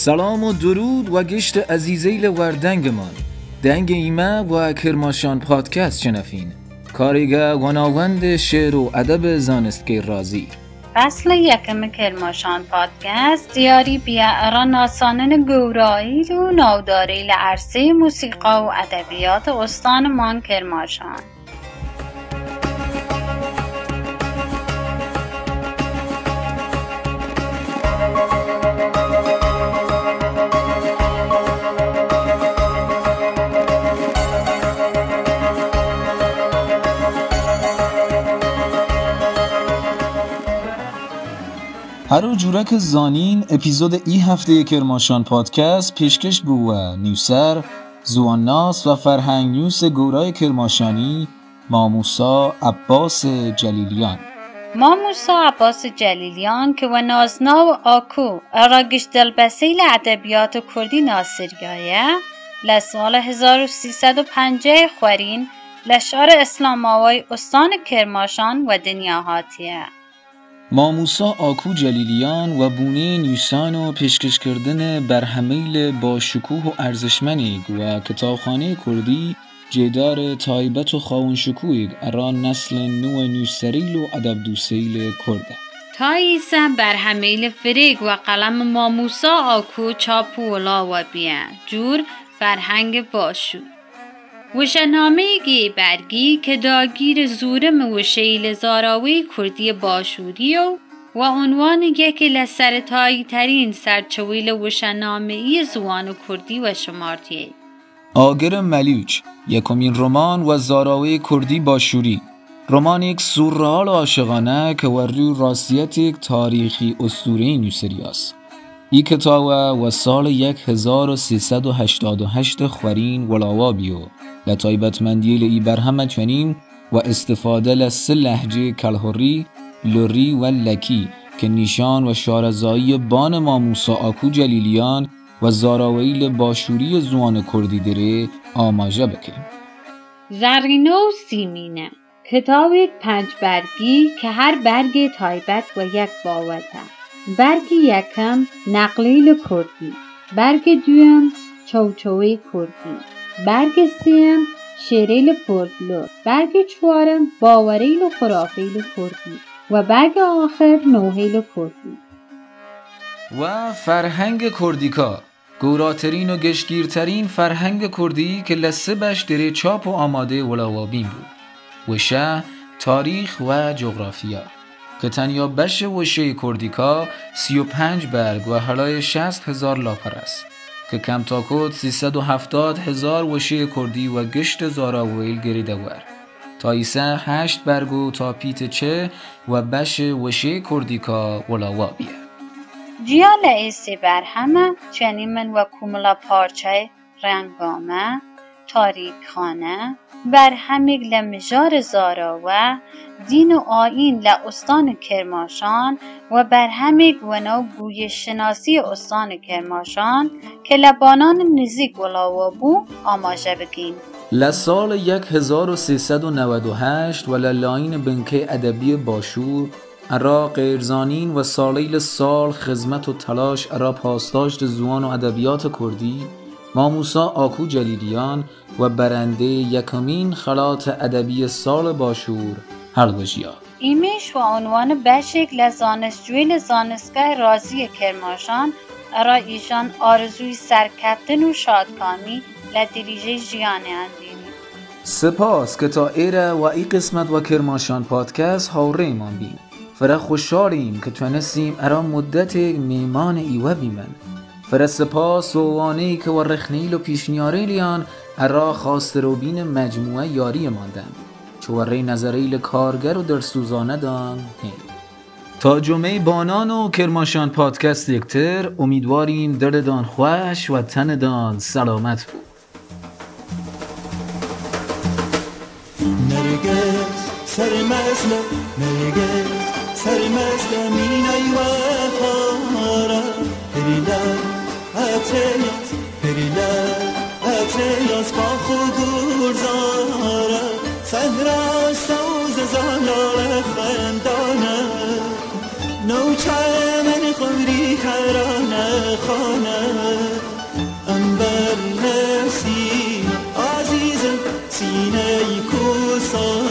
سلام و درود و گشت عزیزیل وردنگمان. دنگ ایمه و کرماشان پادکست شنفین. کارگه و ناوند شعر و ادب زانستگی رازی. فصل یکم کرماشان پادکست دیاری بیا ارا ناسانن گورایی و نوداری لعرصه موسیقا و ادبیات استانمان کرماشان. هر جورک زانین اپیزود ای هفته کرماشان پادکست پیشکش بو نیوسر زوانناس و فرهنگ نیوس گورای کرماشانی ماموسا عباس جلیلیان. ماموسا عباس جلیلیان که و نازنا و آکو اراگش دلبسیل ادبیات کردی ناصریایه لسال 1350 خورین لشار اسلام آوای استان کرماشان و دنیا هاتیه. ماموسا آکو جلیلیان و بونه نیسان و پیشکش کردن برهمیل با شکوه و ارزشمنیگ و کتابخانه کردی جدار تایبت و خاون شکویگ اران نسل نو نیوسریل و ادب دوسیل کرده. تاییسه برهمیل فریگ و قلم ماموسا آکو چاپولا و بیان جور فرهنگ باشو. وشنامه برگی که داگیر زورم وشیل زاراوی کردی باشوری و و عنوان یکی لسرتایی ترین سرچویل وشنامه ای زوان کردی و شمارتیه آگر ملیوچ یکمین رمان و زاراوی کردی باشوری. رمان یک سورال عاشقانه که ورلو راستیت یک تاریخی اسطوره نوسریاست ای کتاب و سال 1388 خورین ولاوا بیو. لطایبتمندی ای برهم چنین و استفاده لسه لحجه کلهوری لوری و لکی که نیشان و شارزایی بان ماموسا آکو جلیلیان و زاراویل باشوری زوان کردی داره آماجه بکن. زرینو سیمینه. کتاب پنج برگی که هر برگ تایبت و یک برگ یکم نقلیل کردی برگ دویم چوچوی کردی برگ سیم شریل پردلو برگ چوارم باوریل و خرافیل کردی و برگ آخر نوهیل کردی و فرهنگ کردیکا گوراترین و گشگیرترین فرهنگ کردی که لسه بش دره چاپ و آماده ولاوابین بود وشه تاریخ و جغرافیا که تنیا بش وشه کردیکا 35 برگ و حلای 60 هزار لاپر است. که کم تا کد 370 هزار وشه کردی و گشت زاراویل گریده ور. تا ایسه هشت برگو تا پیت چه و بش وشه کردیکا ولاوا بیه جیا لعیسی بر همه چنین من و کوملا پارچه رنگامه. تاریک خانه بر همیگ لمجار زارا و دین و آین لأستان کرماشان و بر همیگ و گوی شناسی استان کرماشان که لبانان نزیک ولاوا بو آماجه بگین. لسال 1398 و للاین بنکه ادبی باشور ارا غیرزانین و سالیل سال خدمت و تلاش ارا پاسداشت زوان و ادبیات کردی. ماموسا آکو جلیلیان و برنده یکمین خلاط ادبی سال باشور هلوژیا ایمیش و عنوان بشک لزانشجوی لزانستگاه رازی کرماشان ارا ایشان آرزوی سرکفتن و شادکامی لدریجه جیانه اندینی. سپاس که تا ایره و ای قسمت و کرماشان پادکست هاوره ایمان بیم فره خوشحالیم که تونستیم ارا مدت میمان ایوه بیمن. فره سپاس و که و رخنیل و پیشنیاریلیان ارا خواست روبین مجموعه یاری ماندن چو وره نظریل کارگر و در سوزانه دان هی. تا جمعه بانان و کرماشان پادکست یکتر امیدواریم دردان خوش و تندان سلامت بود نرگس سر مثل نرگس سر مینای و خارا ترانه خانه. انبر نفسی عزیزم سینه کوسان.